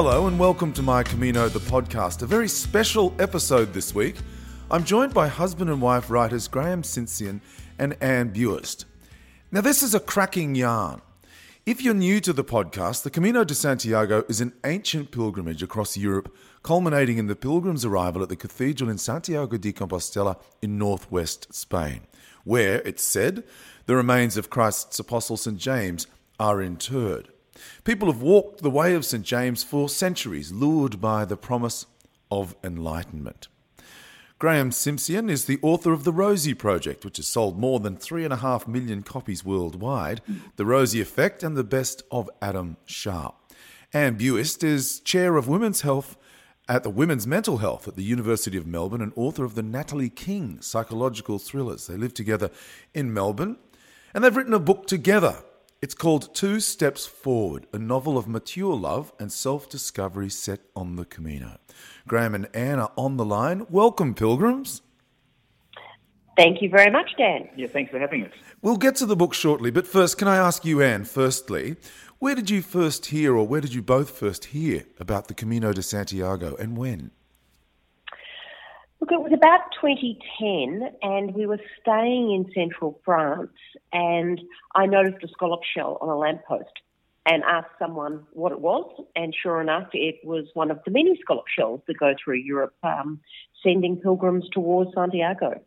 Hello and welcome to My Camino, the podcast. A very special episode this week. I'm joined by husband and wife writers Graeme Simsion and Anne Buist. Now, this is a cracking yarn. If you're new to the podcast, the Camino de Santiago is an ancient pilgrimage across Europe, culminating in the pilgrim's arrival at the cathedral in Santiago de Compostela in northwest Spain, where, it's said, the remains of Christ's apostle St. James are interred. People have walked the way of St. James for centuries, lured by the promise of enlightenment. Graeme Simsion is the author of The Rosie Project, which has sold more than 3.5 million copies worldwide, The Rosie Effect, and The Best of Adam Sharp. Anne Buist is Chair of Women's Health at the Women's Mental Health at the University of Melbourne and author of the Natalie King psychological thrillers. They live together in Melbourne and they've written a book together it's called Two Steps Forward, a novel of mature love and self discovery set on the Camino. Graeme and Anne are on the line. Welcome, pilgrims. Thank you very much, Dan. Yeah, thanks for having us. We'll get to the book shortly, but first, can I ask you, Anne, firstly, where did you first hear, or where did you both first hear about the Camino de Santiago and when? Look, it was about 2010, and we were staying in central France, and I noticed a scallop shell on a lamppost and asked someone what it was, and sure enough, it was one of the many scallop shells that go through Europe, um, sending pilgrims towards Santiago.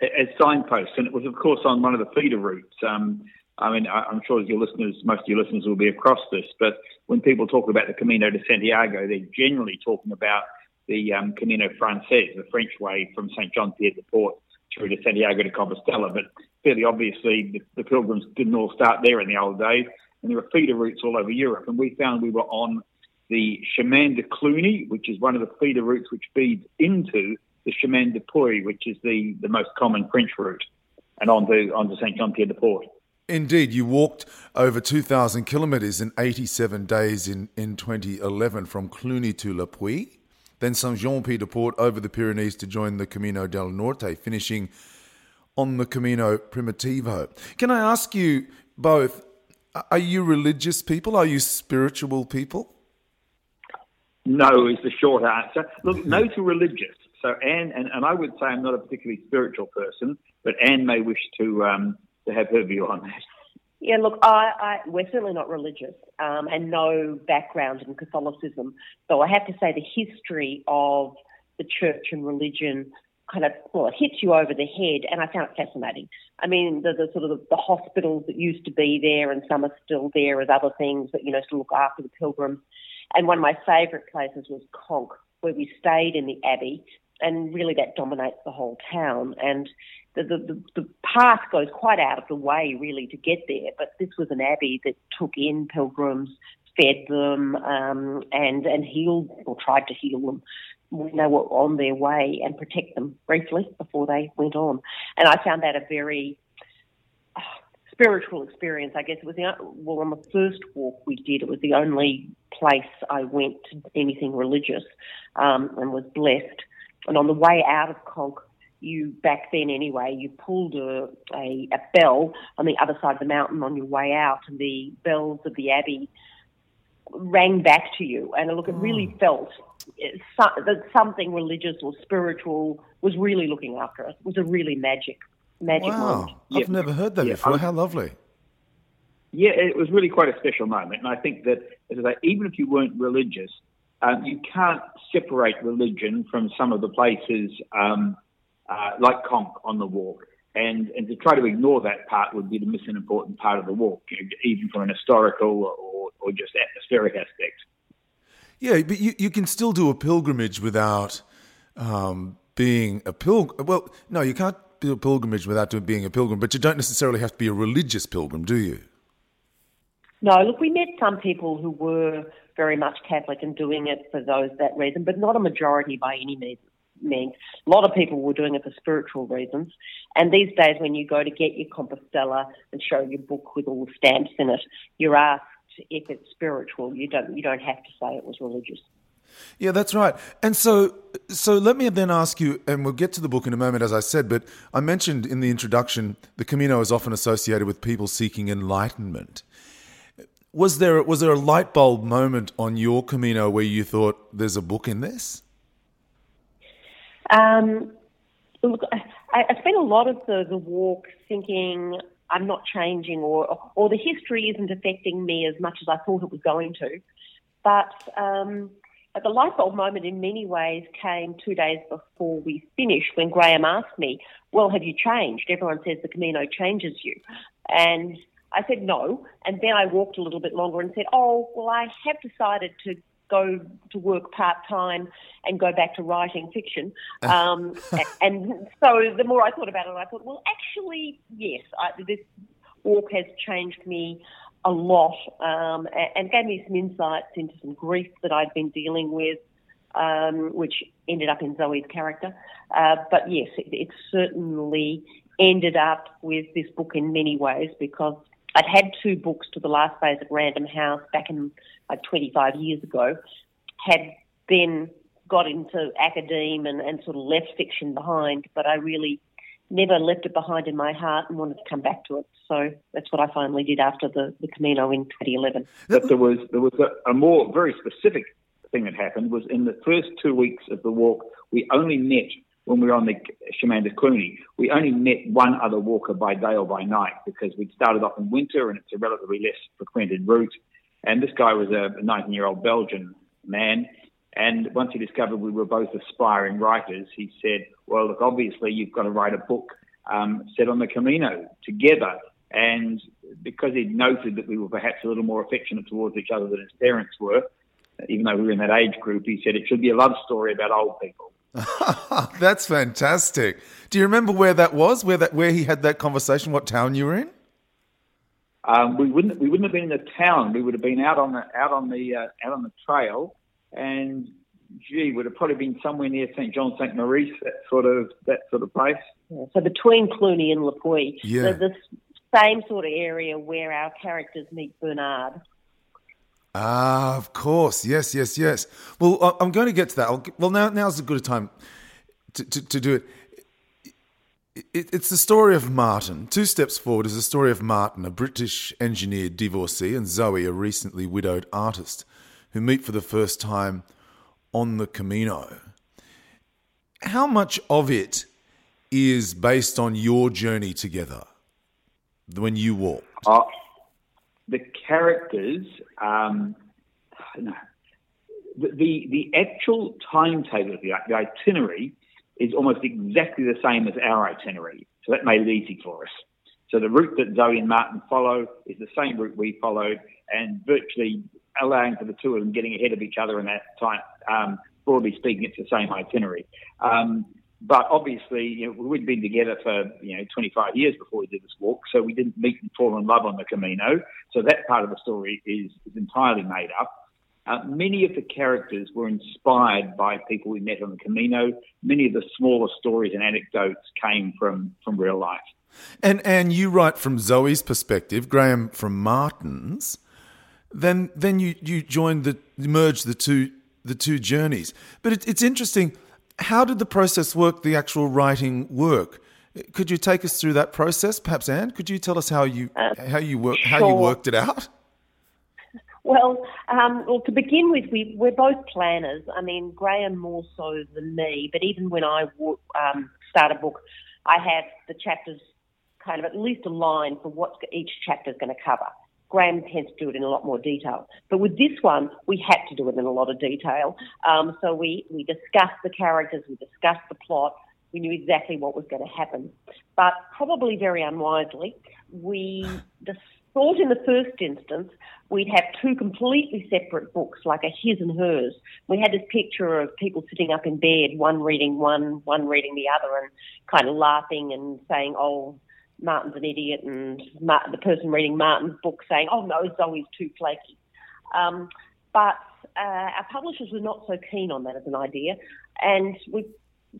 As signposts, and it was, of course, on one of the feeder routes. Um, I mean, I'm sure your listeners, most of your listeners will be across this, but when people talk about the Camino de Santiago, they're generally talking about the um, Camino Frances, the French way from St. John Pied de Port through to Santiago de Compostela. But fairly obviously, the, the, pilgrims didn't all start there in the old days, and there were feeder routes all over Europe. And we found we were on the Chemin de Cluny, which is one of the feeder routes which feeds into the Chemin du Puy, which is the, the most common French route, and onto, onto St. John Pied de Port. Indeed, you walked over 2,000 kilometres in 87 days in, in 2011 from Cluny to Le Puy then Saint Jean Pied de Port over the Pyrenees to join the Camino del Norte, finishing on the Camino Primitivo. Can I ask you both, are you religious people? Are you spiritual people? No, is the short answer. Look, no to religious. So Anne, and, and I would say I'm not a particularly spiritual person, but Anne may wish to um, to have her view on that. Yeah, look, I, I, we're certainly not religious um, and no background in Catholicism. So I have to say the history of the church and religion kind of, well, it hits you over the head, and I found it fascinating. I mean, the, the sort of the, the hospitals that used to be there, and some are still there as other things that, you know, to look after the pilgrims. And one of my favourite places was Conques, where we stayed in the Abbey, and really that dominates the whole town. And the, the, the, path goes quite out of the way, really, to get there. But this was an abbey that took in pilgrims, fed them, um, and and healed or tried to heal them when they were on their way and protect them briefly before they went on. And I found that a very uh, spiritual experience. I guess it was the well on the first walk we did. It was the only place I went to anything religious, um, and was blessed. And on the way out of Conques, you back then anyway, you pulled a, a, a, bell on the other side of the mountain on your way out, and the bells of the abbey rang back to you. And look, it really oh. felt that something religious or spiritual was really looking after us. It was a really magic, magic wow. moment. I've yeah. never heard that yeah. before. How lovely. Yeah, it was really quite a special moment. And I think that, as I say, even if you weren't religious, um, you can't separate religion from some of the places um, uh, like Conques on the walk. And, and to try to ignore that part would be to miss an important part of the walk, you know, even from an historical or, or just atmospheric aspect. Yeah, but you, you can still do a pilgrimage without um, being a pilgrim. Well, no, you can't do a pilgrimage without being a pilgrim, but you don't necessarily have to be a religious pilgrim, do you? No, look, we met some people who were very much Catholic and doing it for those that reason, but not a majority by any means means. A lot of people were doing it for spiritual reasons. And these days, when you go to get your Compostela and show your book with all the stamps in it, you're asked if it's spiritual. You don't you don't have to say it was religious. Yeah, that's right. And so, so let me then ask you, and we'll get to the book in a moment, as I said. But I mentioned in the introduction, the Camino is often associated with people seeking enlightenment. Was there was there a light bulb moment on your Camino where you thought there's a book in this? Um, look, I, I spent a lot of the, the walk thinking I'm not changing or or the history isn't affecting me as much as I thought it was going to. But um, the light bulb moment in many ways came two days before we finished when Graeme asked me, Well, have you changed? Everyone says the Camino changes you. And I said no. And then I walked a little bit longer and said, Oh, well, I have decided to go to work part time and go back to writing fiction. Um, and so the more I thought about it, I thought, well, actually, yes, I, this walk has changed me a lot um, and gave me some insights into some grief that I'd been dealing with, um, which ended up in Zoe's character. Uh, but yes, it, it certainly ended up with this book in many ways because I'd had two books to the last phase at Random House back in like 25 years ago, had then got into academe and, and sort of left fiction behind, but I really never left it behind in my heart and wanted to come back to it. So that's what I finally did after the, the Camino in 2011. But there was there was a, a more very specific thing that happened was in the first two weeks of the walk, we only met when we were on the Chemin de Cluny, we only met one other walker by day or by night because we'd started off in winter and it's a relatively less frequented route. And this guy was a 19 year old Belgian man. And once he discovered we were both aspiring writers, he said, Well, look, obviously you've got to write a book um, set on the Camino together. And because he'd noted that we were perhaps a little more affectionate towards each other than his parents were, even though we were in that age group, he said it should be a love story about old people. That's fantastic. Do you remember where that was? Where that where he had that conversation? What town you were in? Um, we wouldn't we wouldn't have been in the town. We would have been out on the out on the uh, out on the trail, and gee, would have probably been somewhere near St John St Maurice, that sort of that sort of place. Yeah, so between Cluny and Le Puy, yeah. the, the same sort of area where our characters meet Bernard. Ah, of course. Yes, yes, yes. Well, I'm going to get to that. I'll, well, now now's a good time to, to, to do it. it. It's the story of Martin. Two steps forward is the story of Martin, a British engineer divorcee, and Zoe, a recently widowed artist, who meet for the first time on the Camino. How much of it is based on your journey together when you walked? Uh, the characters, um, no, the, the, the actual timetable of the, the itinerary is almost exactly the same as our itinerary. So that made it easy for us. So the route that Zoe and Martin follow is the same route we followed, and virtually allowing for the two of them getting ahead of each other in that time. Um, broadly speaking, it's the same itinerary. Um, but obviously, you know, we'd been together for you know 25 years before we did this walk, so we didn't meet and fall in love on the Camino. So that part of the story is, is entirely made up. Uh, many of the characters were inspired by people we met on the Camino. Many of the smaller stories and anecdotes came from from real life. And and you write from Zoe's perspective, Graeme from Martin's. Then then you you joined the merge the two the two journeys. But it, it's interesting how did the process work, the actual writing work? Could you take us through that process, perhaps, Anne? Could you tell us how you uh, how you work sure. how you worked it out? Well, um, well, to begin with, we, we're both planners. I mean, Graeme more so than me, but even when I um, start a book, I have the chapters kind of at least a line for what each chapter is going to cover. Graeme tends to do it in a lot more detail. But with this one, we had to do it in a lot of detail. Um, so we, we discussed the characters, we discussed the plot, we knew exactly what was going to happen. But probably very unwisely, we thought in the first instance we'd have two completely separate books, like a his and hers. We had this picture of people sitting up in bed, one reading one, one reading the other, and kind of laughing and saying, oh, Martin's an idiot, and Martin, the person reading Martin's book saying, "Oh no, Zoe's too flaky." Um, but uh, our publishers were not so keen on that as an idea, and we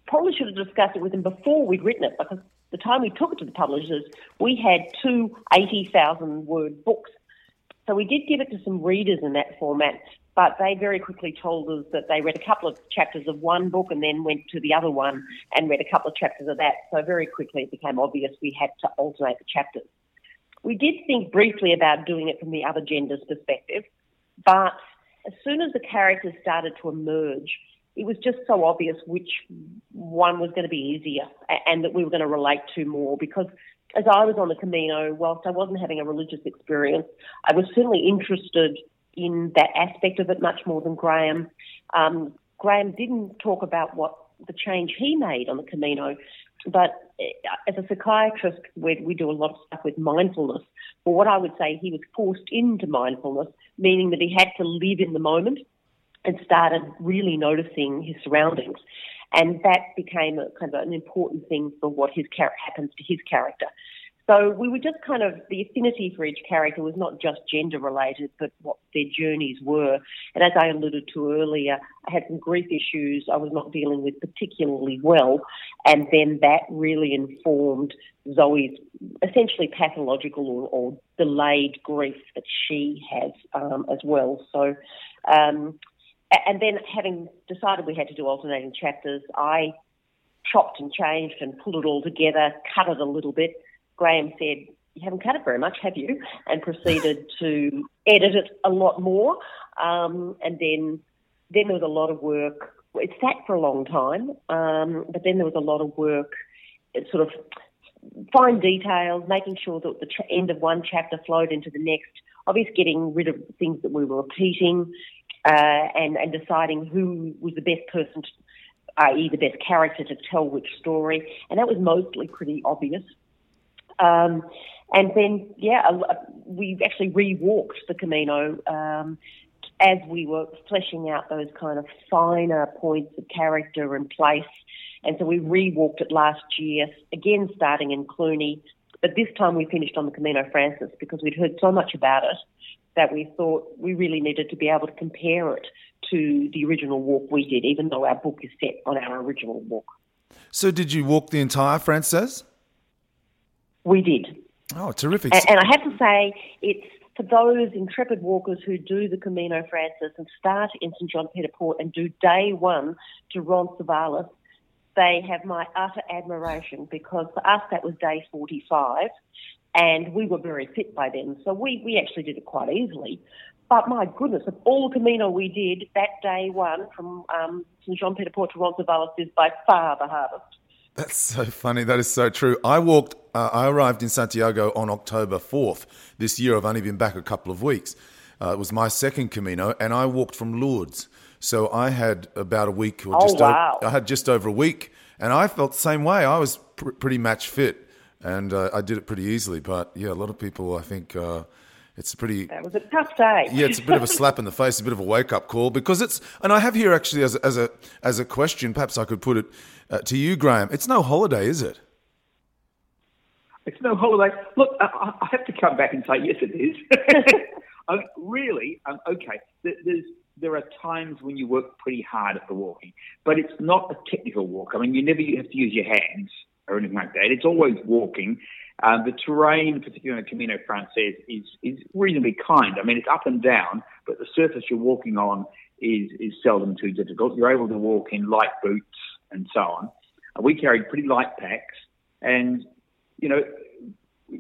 probably should have discussed it with them before we'd written it, because the time we took it to the publishers, we had two 80,000 word books. So we did give it to some readers in that format, but they very quickly told us that they read a couple of chapters of one book and then went to the other one and read a couple of chapters of that. So very quickly it became obvious we had to alternate the chapters. we did think briefly about doing it from the other gender's perspective, but as soon as the characters started to emerge, it was just so obvious which one was going to be easier and that we were going to relate to more because as I was on the Camino, whilst I wasn't having a religious experience, I was certainly interested in that aspect of it much more than Graeme. Um, Graeme didn't talk about what the change he made on the Camino, but uh, as a psychiatrist, we, we do a lot of stuff with mindfulness. But what I would say, he was forced into mindfulness, meaning that he had to live in the moment and started really noticing his surroundings. And that became a, kind of an important thing for what his char- happens to his character. So we were just kind of the affinity for each character was not just gender related, but what their journeys were. And as I alluded to earlier, I had some grief issues I was not dealing with particularly well, and then that really informed Zoe's essentially pathological or, or delayed grief that she has um, as well. So. Um, and then having decided we had to do alternating chapters, I chopped and changed and pulled it all together, cut it a little bit. Graeme said, You haven't cut it very much, have you? And proceeded to edit it a lot more. Um, and then, then there was a lot of work. It sat for a long time, um, but then there was a lot of work, sort of fine details, making sure that the end of one chapter flowed into the next. Obviously, getting rid of things that we were repeating, uh, and, and deciding who was the best person, i.e., the best character to tell which story. And that was mostly pretty obvious. Um, and then, yeah, we actually re-walked the Camino um, as we were fleshing out those kind of finer points of character and place. And so we re-walked it last year, again starting in Cluny, but this time we finished on the Camino Frances because we'd heard so much about it that we thought we really needed to be able to compare it to the original walk we did, even though our book is set on our original walk. So, did you walk the entire Frances? We did. Oh, terrific. And, and I have to say, it's for those intrepid walkers who do the Camino Frances and start in St John Pied de Port and do day one to Roncesvalles, they have my utter admiration because for us that was day 45 and we were very fit by then, so we, we actually did it quite easily. But my goodness, of all the Camino we did, that day one from um, St John Pied de Port to Roncesvalles is by far the hardest. That's so funny. That is so true. I walked. Uh, I arrived in Santiago on October fourth this year. I've only been back a couple of weeks. Uh, it was my second Camino, and I walked from Lourdes. So I had about a week, or oh, just wow. over, I had just over a week, and I felt the same way. I was pr- pretty match fit, and uh, I did it pretty easily. But yeah, a lot of people, I think, it's pretty. That was a tough day. yeah, it's a bit of a slap in the face, a bit of a wake up call because it's. And I have here actually as a, as a as a question. Perhaps I could put it uh, to you, Graeme. It's no holiday, is it? It's no holiday. Look, I, I have to come back and say yes, it is. um, really, um, okay. There's there are times when you work pretty hard at the walking, but it's not a technical walk. I mean, you never have to use your hands or anything like that. It's always walking. The terrain, particularly on the Camino Frances, is is reasonably kind. I mean, it's up and down, but the surface you're walking on is is seldom too difficult. You're able to walk in light boots and so on. Uh, we carried pretty light packs, and you know,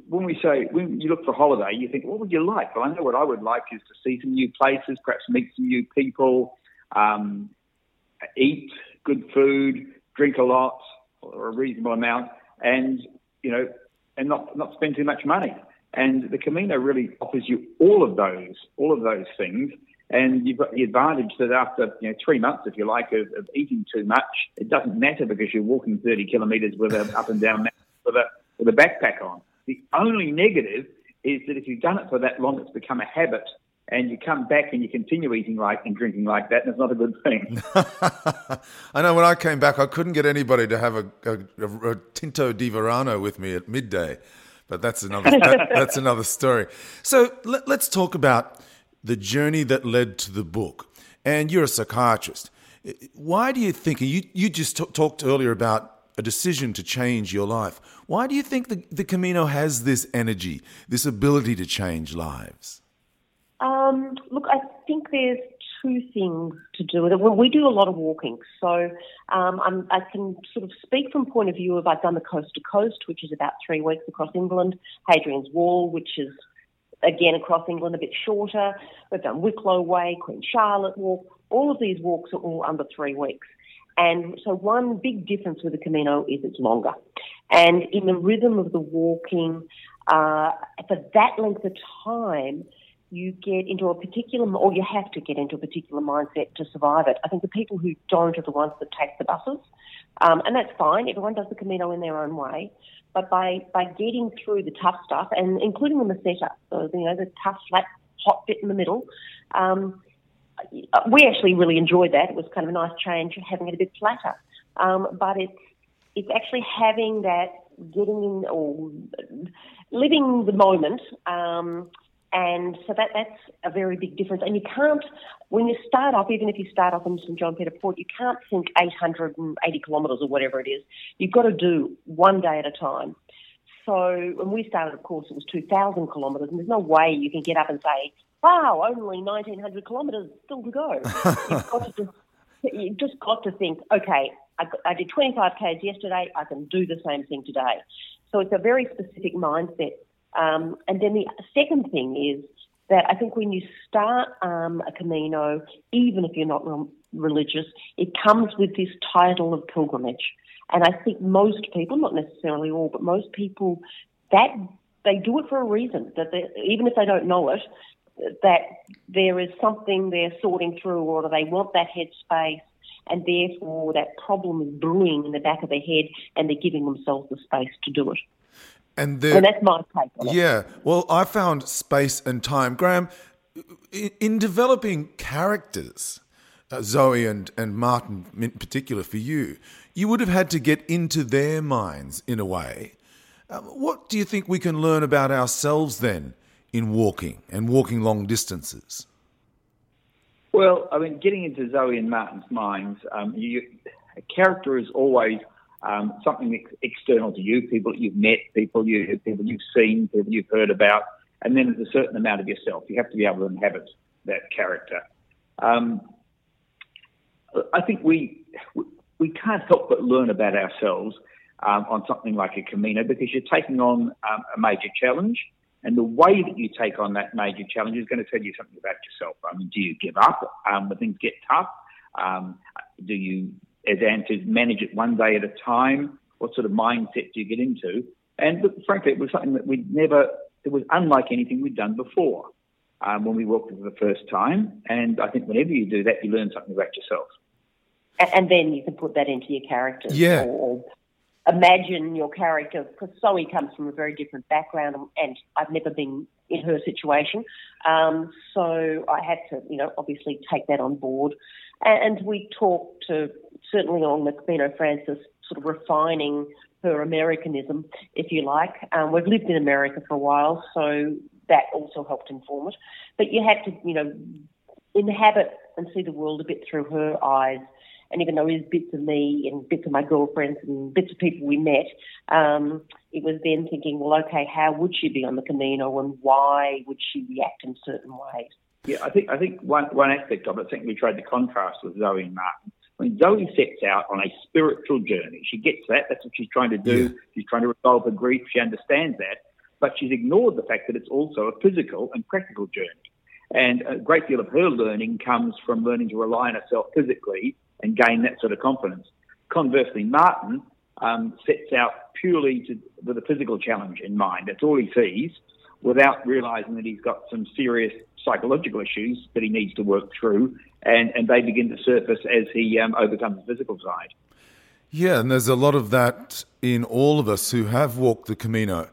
when we say when you look for a holiday, you think, what would you like? Well, I know what I would like is to see some new places, perhaps meet some new people, um, eat good food, drink a lot or a reasonable amount, and you know, and not not spend too much money. And the Camino really offers you all of those, all of those things. And you've got the advantage that after you know three months, if you like, of, of eating too much, it doesn't matter because you're walking 30 kilometres with an up and down with a with a backpack on. The only negative is that if you've done it for that long, it's become a habit, and you come back and you continue eating like and drinking like that, and it's not a good thing. I know when I came back, I couldn't get anybody to have a, a, a Tinto de Verano with me at midday, but that's another that, that's another story. So let, let's talk about the journey that led to the book. And you're a psychiatrist. Why do you think you you just t- talked earlier about a decision to change your life? Why do you think the, the Camino has this energy, this ability to change lives? Um, look, I think there's two things to do with it. Well, we do a lot of walking, so um, i can sort of speak from point of view of I've done the coast to coast, which is about three weeks across England, Hadrian's Wall, which is again across England a bit shorter. We've done Wicklow Way, Queen Charlotte Walk. All of these walks are all under three weeks. And so one big difference with the Camino is it's longer. And in the rhythm of the walking, uh, for that length of time, you get into a particular, or you have to get into a particular mindset to survive it. I think the people who don't are the ones that take the buses, um, and that's fine. Everyone does the Camino in their own way, but by by getting through the tough stuff, and including the meseta, so, you know, the tough, flat, hot bit in the middle, um, we actually really enjoyed that. It was kind of a nice change, having it a bit flatter. Um, but it's it's actually having that getting in or living the moment. Um, and so that that's a very big difference. And you can't, when you start off, even if you start off in St John Pied de Port, you can't think 880 kilometres or whatever it is. You've got to do one day at a time. So when we started, of course, it was 2,000 kilometres, and there's no way you can get up and say, wow, only 1,900 kilometres still to go. you've, got to just, you've just got to think, okay, I, I did 25 Ks yesterday, I can do the same thing today. So it's a very specific mindset. Um, and then the second thing is that I think when you start um, a Camino, even if you're not re- religious, it comes with this title of pilgrimage. And I think most people, not necessarily all, but most people, that they do it for a reason. That they, even if they don't know it, that there is something they're sorting through, or they want that headspace, and therefore that problem is brewing in the back of their head, and they're giving themselves the space to do it. And, and that's my take on it. Yeah. Well, I found space and time. Graeme, in, in developing characters, uh, Zoe and, and Martin in particular for you, you would have had to get into their minds in a way. Uh, what do you think we can learn about ourselves then in walking and walking long distances? Well, I mean, getting into Zoe and Martin's minds, um, you, a character is always um, something ex- external to you, people that you've met, people you people you've seen, people you've heard about, and then there's a certain amount of yourself. You have to be able to inhabit that character. Um, I think we we can't help but learn about ourselves um, on something like a Camino because you're taking on um, a major challenge. And the way that you take on that major challenge is going to tell you something about yourself. I mean, do you give up um, when things get tough? Um, do you, as to manage it one day at a time? What sort of mindset do you get into? And frankly, it was something that we'd never, it was unlike anything we'd done before um, when we walked for the first time. And I think whenever you do that, you learn something about yourself. And then you can put that into your character. Yeah. Or, or imagine your character, because Zoe comes from a very different background, and I've never been in her situation. Um, so I had to, you know, obviously take that on board. And, we talked to, certainly on the Camino Frances, sort of refining her Americanism, if you like. Um, we've lived in America for a while, so that also helped inform it. But you had to, you know, inhabit and see the world a bit through her eyes and even though there's bits of me and bits of my girlfriends and bits of people we met, um, it was then thinking, well, okay, how would she be on the Camino and why would she react in certain ways? Yeah, I think I think one one aspect of it, I think we tried to contrast with Zoe and Martin. When Zoe sets out on a spiritual journey. She gets that. That's what she's trying to do. Yeah. She's trying to resolve her grief. She understands that. But she's ignored the fact that it's also a physical and practical journey. And a great deal of her learning comes from learning to rely on herself physically and gain that sort of confidence. Conversely, Martin um, sets out purely to, with a physical challenge in mind. That's all he sees, without realizing that he's got some serious psychological issues that he needs to work through, and, and they begin to surface as he um, overcomes the physical side. Yeah, and there's a lot of that in all of us who have walked the Camino.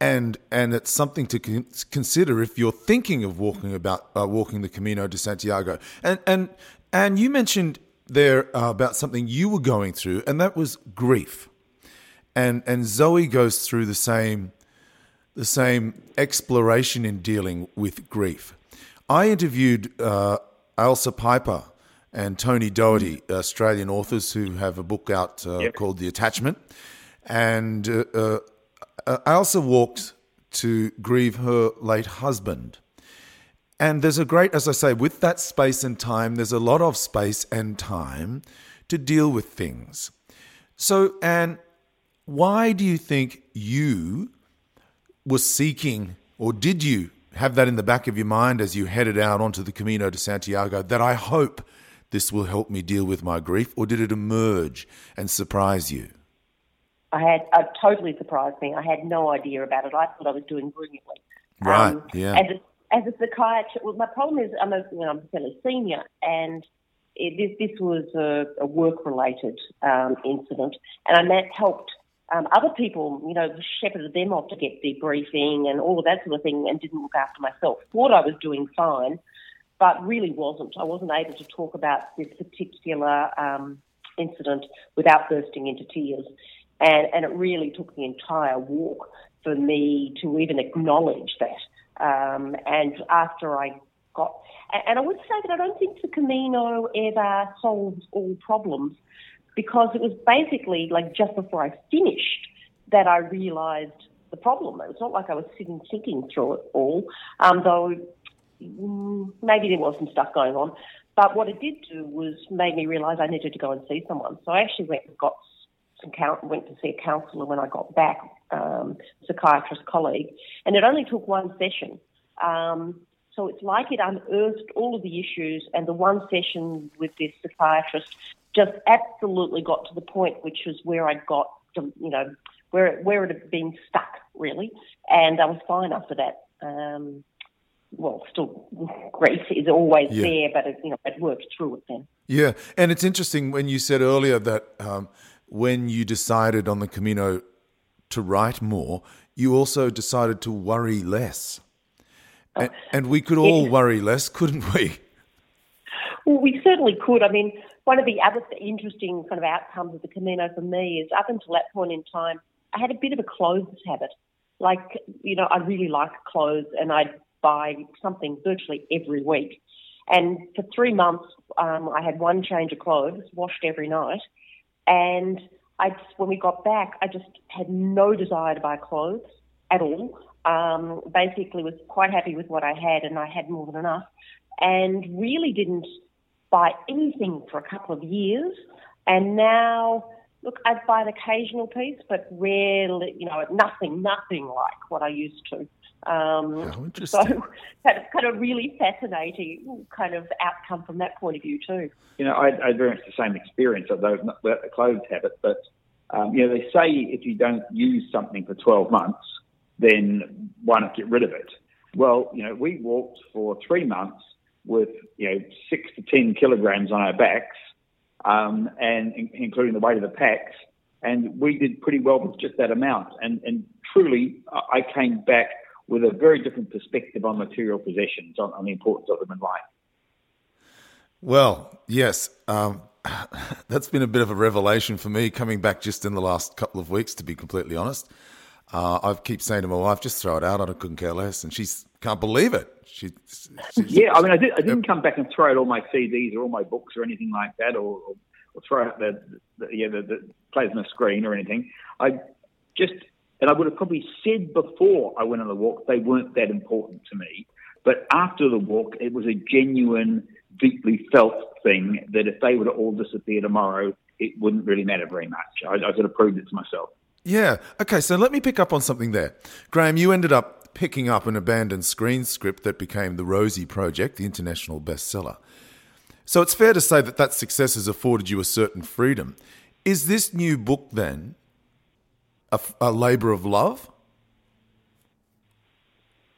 And, and it's something to con- consider if you're thinking of walking about uh, walking the Camino de Santiago. And and and you mentioned there uh, about something you were going through, and that was grief. And and Zoe goes through the same the same exploration in dealing with grief. I interviewed uh, Ailsa Piper and Tony Doherty, Australian authors who have a book out uh, yep. called The Attachment, and uh, uh, Ailsa walked to grieve her late husband. And there's a great, as I say, with that space and time, there's a lot of space and time to deal with things. So, Anne, why do you think you were seeking, or did you have that in the back of your mind as you headed out onto the Camino de Santiago that I hope this will help me deal with my grief, or did it emerge and surprise you? I had uh, totally surprised me. I had no idea about it. I thought I was doing brilliantly. Right. Um, yeah. As a, as a psychiatrist, well, my problem is I'm a you know, I'm fairly senior, and it, this this was a, a work related um, incident, and I meant helped um, other people, you know, shepherded them off to get debriefing and all of that sort of thing, and didn't look after myself. Thought I was doing fine, but really wasn't. I wasn't able to talk about this particular um, incident without bursting into tears. And, and it really took the entire walk for me to even acknowledge that. Um, and after I got, and I would say that I don't think the Camino ever solves all problems because it was basically like just before I finished that I realised the problem. It was not like I was sitting thinking through it all, um, though maybe there was some stuff going on. But what it did do was made me realise I needed to go and see someone. So I actually went and got some went to see a counsellor when I got back, um, psychiatrist colleague, and it only took one session. Um, so it's like it unearthed all of the issues, and the one session with this psychiatrist just absolutely got to the point, which was where I got, to, you know, where where it had been stuck really, and I was fine after that. Um, well, still grief is always yeah. there, but it, you know, it worked through it then. Yeah, and it's interesting when you said earlier that um, when you decided on the Camino to write more, you also decided to worry less. Oh. And, and we could all yeah. worry less, couldn't we? Well, we certainly could. I mean, one of the other interesting kind of outcomes of the Camino for me is up until that point in time, I had a bit of a clothes habit. Like, you know, I really like clothes and I'd buy something virtually every week. And for three months, um, I had one change of clothes, washed every night. And I just, when we got back, I just had no desire to buy clothes at all. Um, basically, was quite happy with what I had, and I had more than enough, and really didn't buy anything for a couple of years. And now, look, I buy an occasional piece, but rarely, you know, nothing, nothing like what I used to. Um, How interesting. So that's kind of really fascinating kind of outcome from that point of view too. You know, I, I experienced the same experience, although not without the clothes habit. But um, you know, they say if you don't use something for 12 months, then why not get rid of it? Well, you know, we walked for three months with you know six to ten kilograms on our backs, um, and in, including the weight of the packs, and we did pretty well with just that amount. And, and truly, I came back with a very different perspective on material possessions, on, on the importance of them in life. Well, yes, um, that's been a bit of a revelation for me coming back just in the last couple of weeks, to be completely honest. Uh, I keep saying to my wife, just throw it out. I couldn't care less. And she can't believe it. She, yeah, I mean, I, did, I didn't come back and throw out all my CDs or all my books or anything like that, or, or, or throw out the, the, yeah, the, the plasma screen or anything. I just and I would have probably said before I went on the walk they weren't that important to me. But after the walk, it was a genuine, deeply felt thing that if they were to all disappear tomorrow, it wouldn't really matter very much. I, I sort of proved it to myself. Yeah. Okay. So let me pick up on something there. Graeme, you ended up picking up an abandoned screen script that became the Rosie Project, the international bestseller. So it's fair to say that that success has afforded you a certain freedom. Is this new book then a, a labour of love?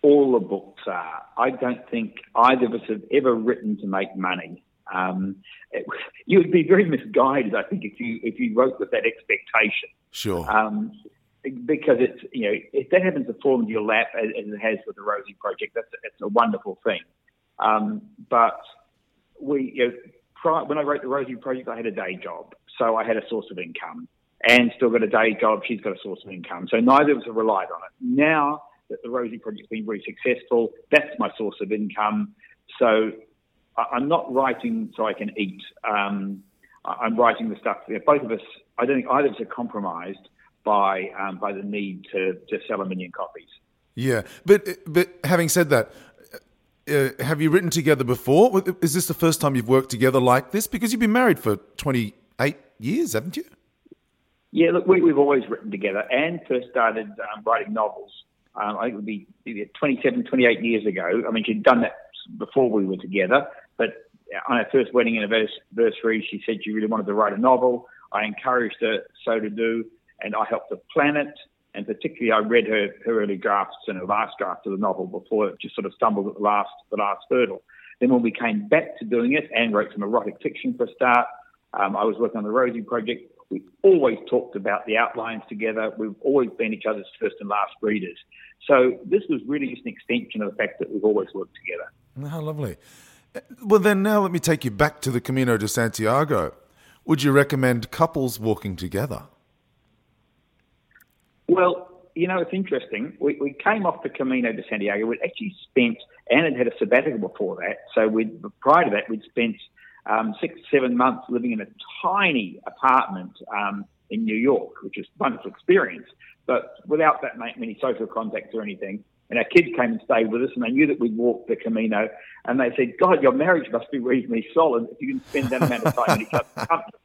All the books are. I don't think either of us have ever written to make money. Um, it, you would be very misguided, I think, if you if you wrote with that expectation. Sure. Um, because it's you know if that happens to fall into your lap as, as it has with the Rosie Project, that's it's a wonderful thing. Um, but we you know, prior, when I wrote the Rosie Project, I had a day job, so I had a source of income and still got a day job. She's got a source of income. So neither of us have relied on it. Now that the Rosie Project's been very successful, that's my source of income. So I'm not writing so I can eat. Um, I'm writing the stuff. Both of us, I don't think either of us are compromised by um, by the need to, to sell a million copies. Yeah, but but having said that, uh, have you written together before? Is this the first time you've worked together like this? Because you've been married for 28 years, haven't you? Yeah, look, we, have always written together. Anne first started um, writing novels, um, I think it would be 27, 28 years ago. I mean, she'd done that before we were together, but on our first wedding anniversary, she said she really wanted to write a novel. I encouraged her so to do, and I helped her plan it. And particularly, I read her, her early drafts and her last draft of the novel before it just sort of stumbled at the last the last hurdle. Then when we came back to doing it, Anne wrote some erotic fiction for a start. Um, I was working on the Rosie project. We always talked about the outlines together. We've always been each other's first and last readers. So this was really just an extension of the fact that we've always worked together. How lovely. Well, then now let me take you back to the Camino de Santiago. Would you recommend couples walking together? Well, you know, it's interesting. We, we came off the Camino de Santiago. We'd actually spent, Anne had had a sabbatical before that. So we prior to that, we'd spent um, six, seven months living in a tiny apartment um, in New York, which is a wonderful experience, but without that many social contacts or anything. And our kids came and stayed with us, and they knew that we'd walked the Camino. And they said, God, your marriage must be reasonably solid if you can spend that amount of time in each other's company.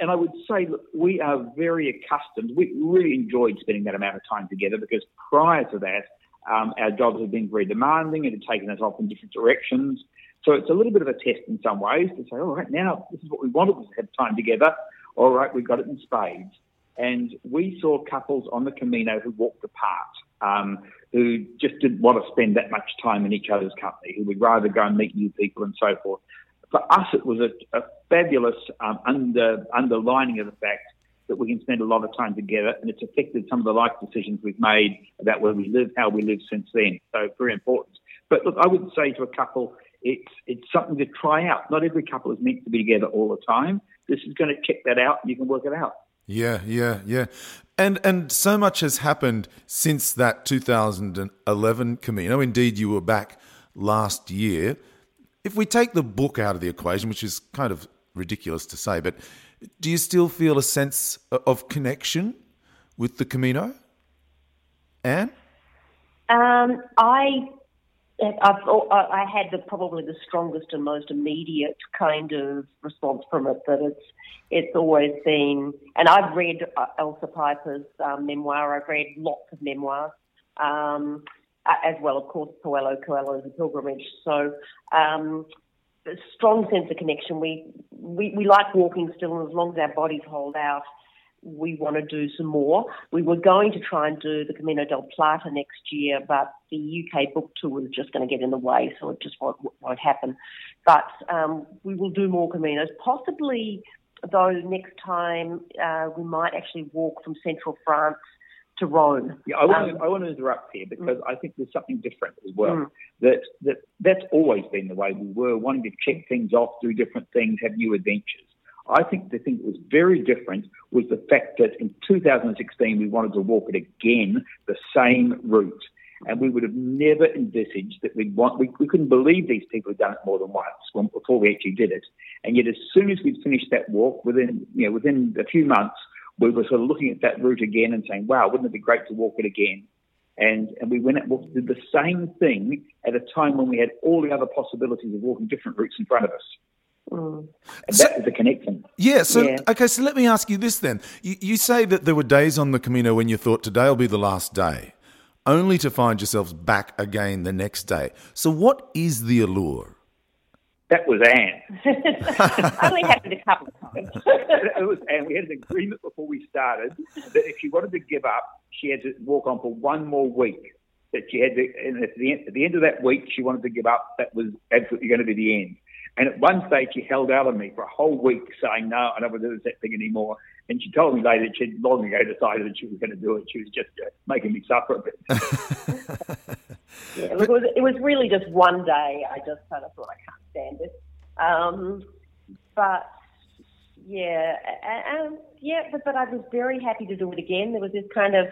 And I would say, look, we are very accustomed. We really enjoyed spending that amount of time together because prior to that, um, our jobs had been very demanding. It had taken us off in different directions. So it's a little bit of a test in some ways to say, all right, now this is what we wanted was to have time together. All right, we've got it in spades. And we saw couples on the Camino who walked apart, um, who just didn't want to spend that much time in each other's company, who would rather go and meet new people and so forth. For us, it was a, a fabulous um, under, underlining of the fact that we can spend a lot of time together, and it's affected some of the life decisions we've made about where we live, how we live since then. So very important. But look, I would say to a couple, it's it's something to try out. Not every couple is meant to be together all the time. This is going to check that out, and you can work it out. Yeah, yeah, yeah. And and so much has happened since that 2011 Camino. Indeed, you were back last year. If we take the book out of the equation, which is kind of ridiculous to say, but do you still feel a sense of connection with the Camino? Anne? Um, I I've, I had the, probably the strongest and most immediate kind of response from it. That it's it's always been, and I've read uh, Ailsa Piper's um, memoir. I've read lots of memoirs, um, as well, of course, Paulo Coelho's The Pilgrimage. So, um, a strong sense of connection. We, we we like walking still, and as long as our bodies hold out, we want to do some more. We were going to try and do the Camino del Plata next year, but the UK book tour was just going to get in the way, so it just won't, won't happen. But um, we will do more Caminos. Possibly, though, next time uh, we might actually walk from central France to Rome. Yeah, I want, um, to, I want to interrupt here because mm. I think there's something different as well. Mm. That that that's always been the way we were, wanting to check things off, do different things, have new adventures. I think the thing that was very different was the fact that in 2016 we wanted to walk it again, the same route. And we would have never envisaged that we'd want, we, we couldn't believe these people had done it more than once before we actually did it. And yet as soon as we'd finished that walk, within, you know, within a few months, we were sort of looking at that route again and saying, wow, wouldn't it be great to walk it again? And, and we went and did the same thing at a time when we had all the other possibilities of walking different routes in front of us. Mm. So, that was the connection. Yeah. So yeah. okay. So let me ask you this then. You, you say that there were days on the Camino when you thought today will be the last day, only to find yourselves back again the next day. So what is the allure? That was Anne. only happened a couple of times. it was Anne. We had an agreement before we started that if she wanted to give up, she had to walk on for one more week. That she had to, and at the, end, at the end of that week, she wanted to give up. That was absolutely going to be the end. And at one stage, she held out on me for a whole week, saying, "No, I don't want to do that thing anymore." And she told me later that she'd long ago decided that she was going to do it. She was just uh, making me suffer a bit. yeah, look, it was, it was really just one day. I just kind of thought I can't stand it. Um, but yeah, and, yeah, but, but I was very happy to do it again. There was this kind of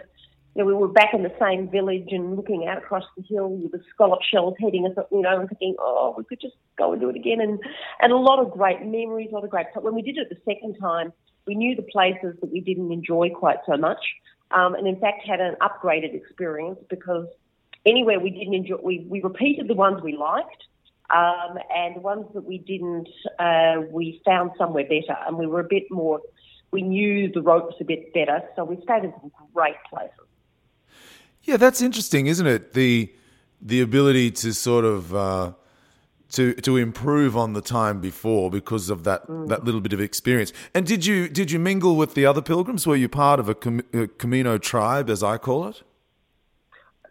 you know, we were back in the same village and looking out across the hill with the scallop shells heading us, up, you know, and thinking, oh, we could just go and do it again. And, and a lot of great memories, a lot of great. But when we did it the second time, we knew the places that we didn't enjoy quite so much. Um, and in fact, had an upgraded experience because anywhere we didn't enjoy, we, we repeated the ones we liked. Um, and the ones that we didn't, uh, we found somewhere better, and we were a bit more. We knew the ropes a bit better, so we stayed in some great places. Yeah, that's interesting, isn't it? The the ability to sort of uh, to to improve on the time before because of that mm. that little bit of experience. And did you did you mingle with the other pilgrims? Were you part of a, a Camino tribe, as I call it?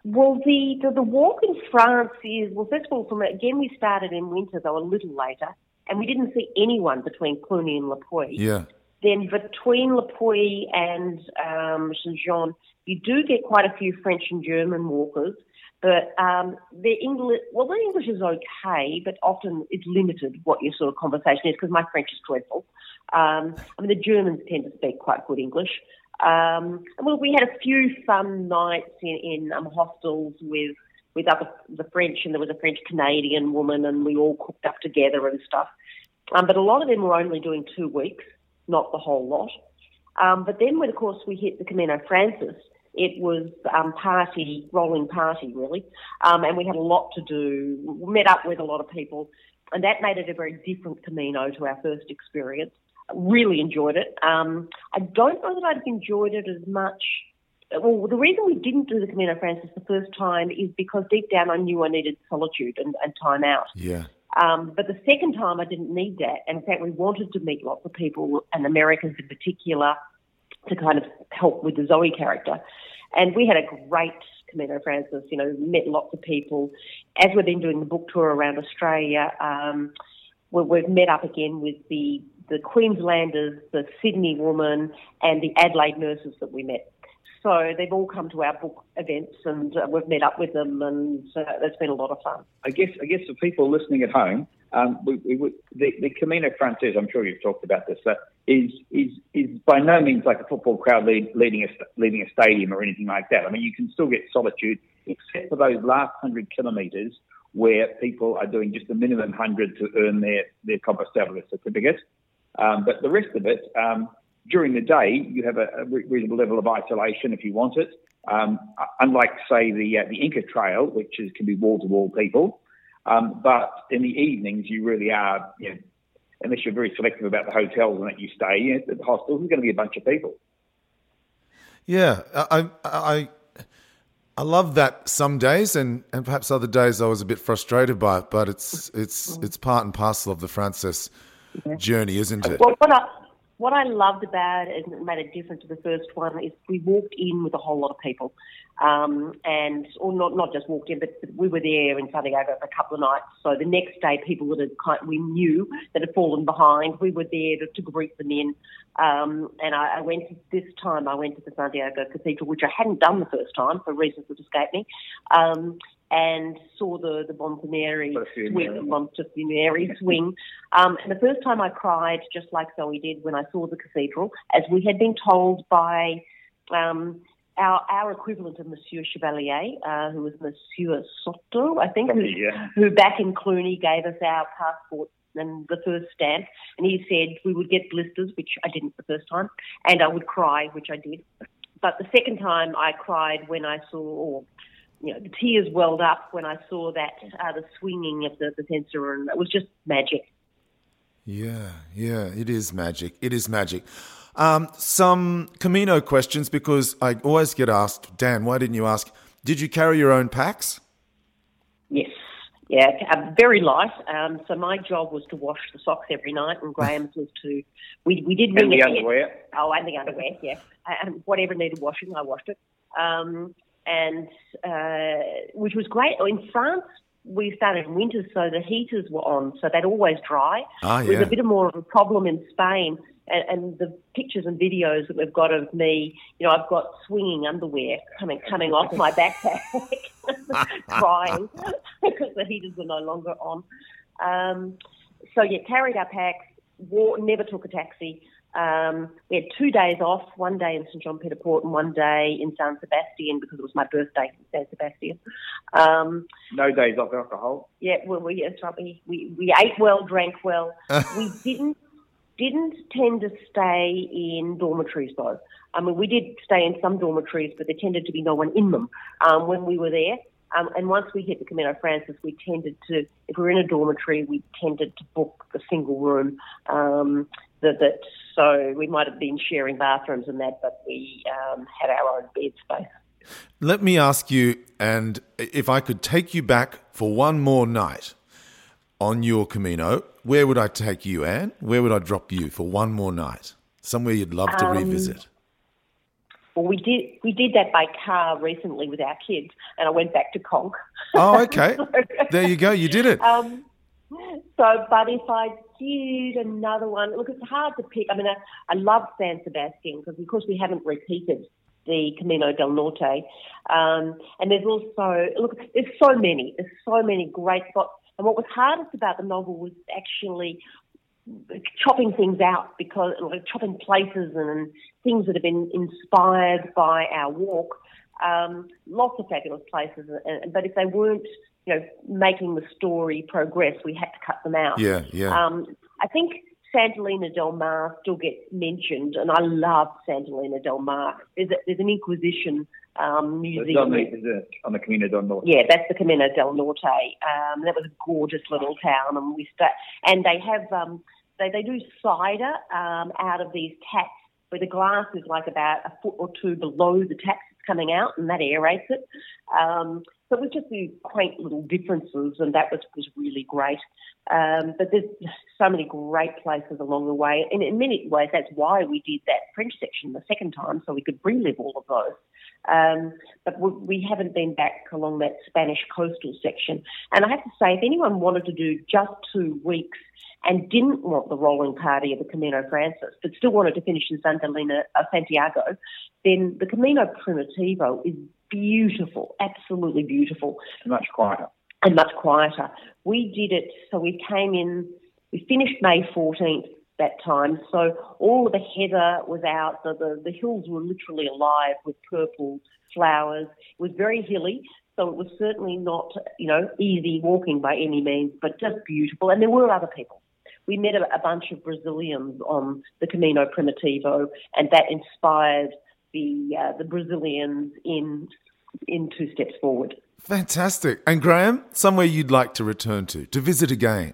Well, the, the, the walk in France is well. First of all, from again, we started in winter, though a little later, and we didn't see anyone between Cluny and Le Puy. Yeah. Then between Le Puy and um, Saint Jean, you do get quite a few French and German walkers, but um, English, well, their English is okay, but often it's limited what your sort of conversation is because my French is dreadful. Um, I mean, the Germans tend to speak quite good English. Um, well, we had a few fun nights in, in um, hostels with with other the French, and there was a French Canadian woman, and we all cooked up together and stuff. Um, but a lot of them were only doing two weeks, not the whole lot. Um, but then, when of course we hit the Camino Frances, it was um, party, rolling party really, um, and we had a lot to do. We met up with a lot of people, and that made it a very different Camino to our first experience really enjoyed it. Um, I don't know that I'd have enjoyed it as much. Well, the reason we didn't do the Camino Frances the first time is because deep down I knew I needed solitude and, and time out. Yeah. Um, but the second time I didn't need that. And in fact, we wanted to meet lots of people, and Americans in particular, to kind of help with the Zoe character. And we had a great Camino Frances, you know, met lots of people. As we've been doing the book tour around Australia, um, we've met up again with the the Queenslanders, the Sydney woman, and the Adelaide nurses that we met. So they've all come to our book events, and uh, we've met up with them, and uh, it's been a lot of fun. I guess, I guess for people listening at home, um, we, we, the, the Camino Frances, I'm sure you've talked about this, is is is by no means like a football crowd lead, leading a leaving a stadium or anything like that. I mean, you can still get solitude, except for those last hundred kilometres where people are doing just a minimum hundred to earn their their Compostela certificate. Um, but the rest of it, um, during the day, you have a, a, reasonable level of isolation if you want it. Um, unlike, say, the uh, the Inca Trail, which is, can be wall to wall people. Um, but in the evenings, you really are, you know, unless you're very selective about the hotels and that you stay you know, at the hostels, there's going to be a bunch of people. Yeah, I, I, I love that some days, and, and perhaps other days I was a bit frustrated by it. But it's it's it's part and parcel of the Frances yeah. journey, isn't it? Well, what I, what I loved about it and it made a difference to the first one is we walked in with a whole lot of people. Um, and, or not, not just walked in, but, we were there in Santiago for a couple of nights. So the next day, people that had kind, we knew that had fallen behind, we were there to, to greet them in. Um, and I, I went to, this time, I went to the Santiago Cathedral, which I hadn't done the first time for reasons that escape me. Um, and saw the the Montanari swing, the swing. Um, and the first time I cried, just like Zoe did when I saw the cathedral, as we had been told by um, our our equivalent of Monsieur Chevalier, uh, who was Monsieur Soto, I think, who, yeah. who back in Cluny gave us our passport and the first stamp, and he said we would get blisters, which I didn't the first time, and I would cry, which I did. But the second time I cried when I saw, or you know, the tears welled up when I saw that uh, the swinging of the, the censer, and it was just magic. Yeah, yeah, it is magic. It is magic. Um, some Camino questions because I always get asked, Dan, why didn't you ask? Did you carry your own packs? Yes. Yeah, uh, very light. Um, so my job was to wash the socks every night, and Graeme's was to. We we did and the underwear. Oh, and the underwear. Yeah, and whatever needed washing, I washed it. Um, and uh, which was great. In France, we started in winter, so the heaters were on, so they'd always dry. Ah, yeah. It was a bit more of a problem in Spain. And, and, the pictures and videos that we've got of me, you know, I've got swinging underwear coming coming off my backpack, crying because the heaters were no longer on. Um, so yeah, carried our packs, wore, never took a taxi. Um, we had two days off, one day in St Jean Pied de Port and one day in San Sebastian because it was my birthday in San Sebastian. Um, no days off alcohol. Yeah, well, we yes, right, we, we we ate well, drank well. we didn't didn't tend to stay in dormitories though. I mean, we did stay in some dormitories, but there tended to be no one in them um, when we were there. Um, and once we hit the Camino Frances, we tended to, if we were in a dormitory, we tended to book a single room. Um, that, that so we might have been sharing bathrooms and that, but we um, had our own bed space. Let me ask you, and if I could take you back for one more night on your Camino, where would I take you, Anne? Where would I drop you for one more night? Somewhere you'd love to um, revisit. Well, we did we did that by car recently with our kids, and I went back to Conques. Oh, okay. so, there you go. You did it. Um, so, but if I did another one, look, it's hard to pick. I mean, I, I love San Sebastian because, of course, we haven't repeated the Camino del Norte. Um, and there's also, look, there's so many, there's so many great spots. And what was hardest about the novel was actually chopping things out because like chopping places and things that have been inspired by our walk. Um, lots of fabulous places, but if they weren't, you know, making the story progress, we had to cut them out. Yeah, yeah. Um, I think Santillana del Mar still gets mentioned, and I love Santillana del Mar. There's, a, there's an Inquisition um, museum. On the, on the Camino del Norte. Yeah, that's the Camino del Norte. Um, that was a gorgeous little town, and we sta- and they have um, they they do cider um, out of these taps where the glass is like about a foot or two below the taps coming out, and that aerates it. Um, so it was just these quaint little differences, and that was, was really great. Um, but there's so many great places along the way, and in many ways, that's why we did that French section the second time, so we could relive all of those. Um, but we, we haven't been back along that Spanish coastal section. And I have to say, if anyone wanted to do just two weeks and didn't want the rolling party of the Camino Frances, but still wanted to finish in Santa Elena, uh, Santiago, then the Camino Primitivo is beautiful, absolutely beautiful. Much quieter. And much quieter. We did it, so we came in, we finished May 14th that time, so all of the heather was out, the, the, the hills were literally alive with purple flowers. It was very hilly, so it was certainly not, you know, easy walking by any means, but just beautiful. And there were other people. We met a, a bunch of Brazilians on the Camino Primitivo, and that inspired the uh, the Brazilians in in two steps forward. Fantastic. And Graeme, somewhere you'd like to return to, to visit again?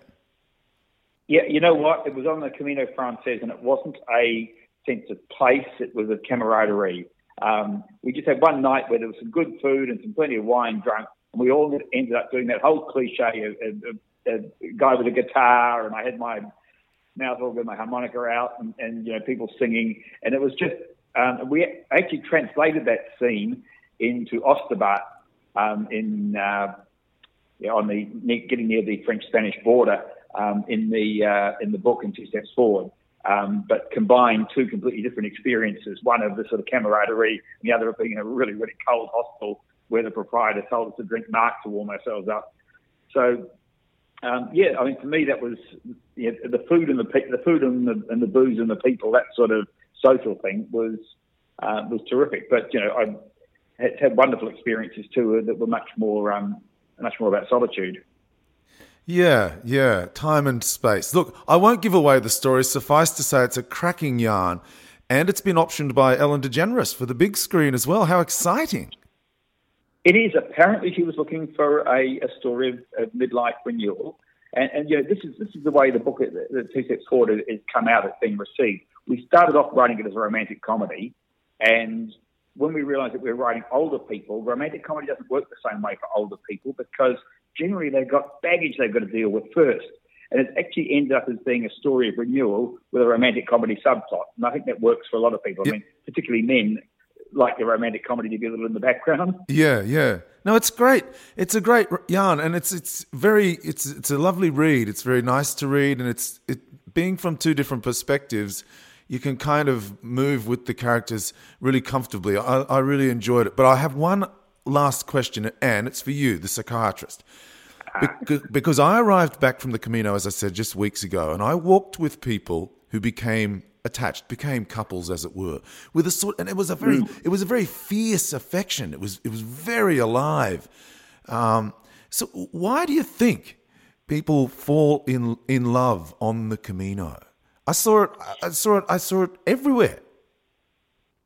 Yeah, you know what? It was on the Camino Frances, and it wasn't a sense of place. It was a camaraderie. Um, we just had one night where there was some good food and some plenty of wine drunk, and we all ended up doing that whole cliche of, of, of a guy with a guitar, and I had my mouth organ, my harmonica out, and, and you know people singing, and it was just um, we actually translated that scene into Ostabat um, in uh, yeah, on the getting near the French-Spanish border um, in the uh, in the book in Two Steps Forward. Um, but combined two completely different experiences. One of the sort of camaraderie, and the other of being in a really, really cold hostel where the proprietor told us to drink marc to warm ourselves up. So, um, yeah, I mean, for me, that was yeah, the food and the the food and the, and the booze and the people. That sort of social thing was uh, was terrific. But you know, I had, had wonderful experiences too that were much more um, much more about solitude. Yeah, yeah, time and space. Look, I won't give away the story. Suffice to say, it's a cracking yarn, and it's been optioned by Ellen DeGeneres for the big screen as well. How exciting! It is. Apparently, she was looking for a, a story of, of midlife renewal, and, and you know, this is this is the way the book, the, Two Steps Forward, has come out. It's been received. We started off writing it as a romantic comedy, and when we realised that we were writing older people, romantic comedy doesn't work the same way for older people because generally they've got baggage they've got to deal with first. And it's actually ended up as being a story of renewal with a romantic comedy subplot. And I think that works for a lot of people. Yep. I mean, particularly men like the romantic comedy to be a little in the background. Yeah, yeah. No, it's great. It's a great yarn, and it's it's very it's it's a lovely read. It's very nice to read, and it's it being from two different perspectives you can kind of move with the characters really comfortably. I, I really enjoyed it. But I have one last question, and it's for you, the psychiatrist. Uh-huh. Because, because I arrived back from the Camino, as I said, just weeks ago, and I walked with people who became attached, became couples, as it were, with a sort, and it was a very, mm. it was a very fierce affection. It was, it was very alive. Um, so, why do you think people fall in in love on the Camino? I saw it. I saw it. I saw it everywhere.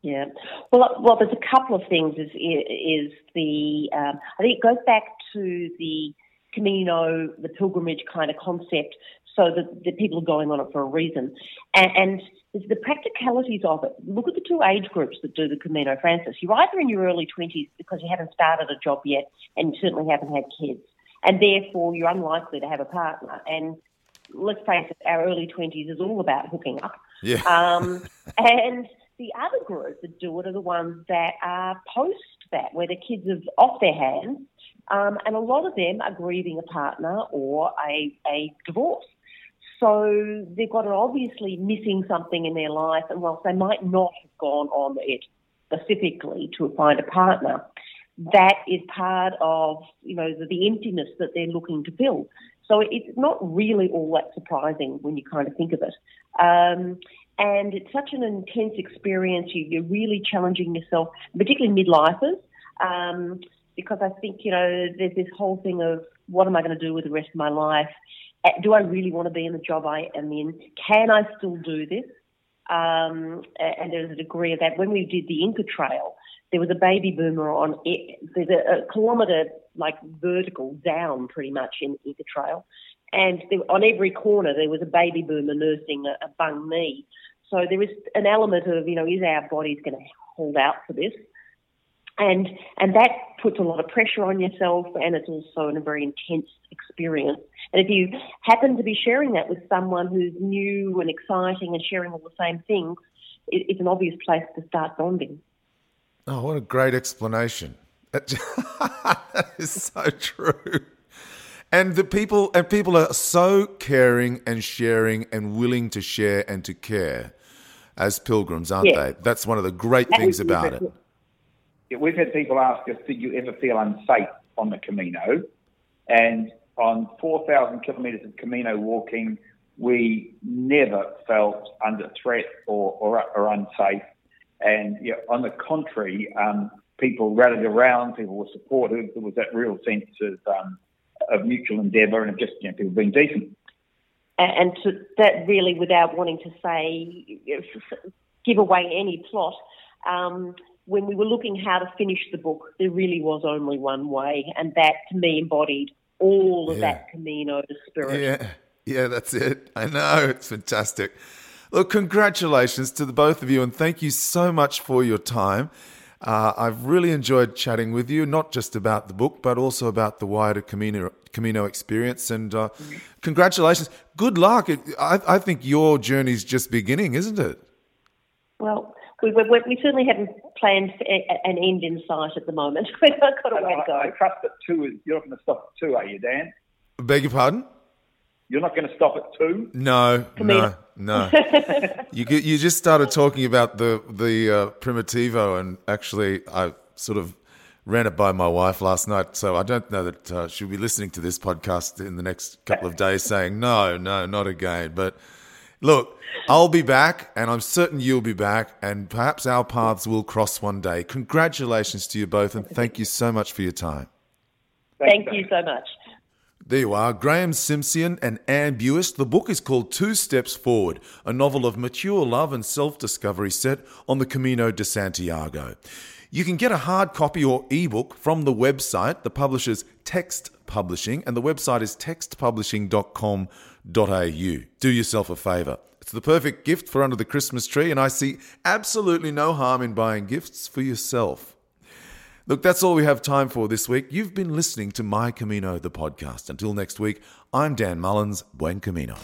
Yeah. Well, well, there's a couple of things. Is is the um, I think it goes back to the Camino, the pilgrimage kind of concept, so that the people are going on it for a reason, and, and the practicalities of it. Look at the two age groups that do the Camino Frances. You're either in your early 20s because you haven't started a job yet, and you certainly haven't had kids, and therefore you're unlikely to have a partner. And let's face it, our early 20s is all about hooking up. Yeah. Um, and the other group that do it are the ones that are post that, where the kids are off their hands, um, and a lot of them are grieving a partner or a, a divorce. So they've got an obviously missing something in their life, and whilst they might not have gone on it specifically to find a partner, that is part of you know the, the emptiness that they're looking to fill. So it's not really all that surprising when you kind of think of it. Um, and it's such an intense experience. You, are really challenging yourself, particularly midlifers, um, because I think, you know, there's this whole thing of what am I going to do with the rest of my life? Do I really want to be in the job I am in? Can I still do this? Um, and there's a degree of that. When we did the Inca Trail, there was a baby boomer on it. There's a, a kilometre like vertical down pretty much in the Inca Trail, and there, on every corner there was a baby boomer nursing a, a bung knee. So there is an element of you know is our bodies going to hold out for this, and and that puts a lot of pressure on yourself, and it's also a very intense experience. And if you happen to be sharing that with someone who's new and exciting and sharing all the same things, it, it's an obvious place to start bonding. Oh, what a great explanation! that is so true. And the people and people are so caring and sharing and willing to share and to care as pilgrims, aren't yeah. they? That's one of the great that things about it. We've had people ask us, "Did you ever feel unsafe on the Camino?" And on 4,000 kilometres of Camino walking, we never felt under threat or, or, or unsafe. And on the contrary, um, people rallied around, people were supportive. There was that real sense of, um, of mutual endeavour and of just you know, people being decent. And that really, without wanting to say, give away any plot, um, when we were looking how to finish the book, there really was only one way, and that to me embodied all of yeah. that Camino spirit. Yeah, yeah, that's it. I know it's fantastic. Look, congratulations to the both of you, and thank you so much for your time. Uh, I've really enjoyed chatting with you, not just about the book, but also about the wider Camino, Camino experience. And uh, congratulations. Good luck. It, I, I, think your journey's just beginning, isn't it? Well, we, we, we, certainly haven't planned an end in sight at the moment. We've got a way to go. I, I trust that two is, you're not going to stop at two, are you, Dan? Beg your pardon? You're not going to stop at two? No, no, no. you you just started talking about the the uh, Primitivo, and actually, I sort of ran it by my wife last night. So I don't know that uh, she'll be listening to this podcast in the next couple of days, saying no, no, not again. But look, I'll be back, and I'm certain you'll be back, and perhaps our paths will cross one day. Congratulations to you both, and thank you so much for your time. Thank you so much. There you are, Graeme Simsion and Anne Buist. The book is called Two Steps Forward, a novel of mature love and self discovery set on the Camino de Santiago. You can get a hard copy or ebook from the website. The publisher's Text Publishing, and the website is textpublishing.com.au. Do yourself a favour. It's the perfect gift for under the Christmas tree, and I see absolutely no harm in buying gifts for yourself. Look, that's all we have time for this week. You've been listening to My Camino, the podcast. Until next week, I'm Dan Mullins. Buen Camino.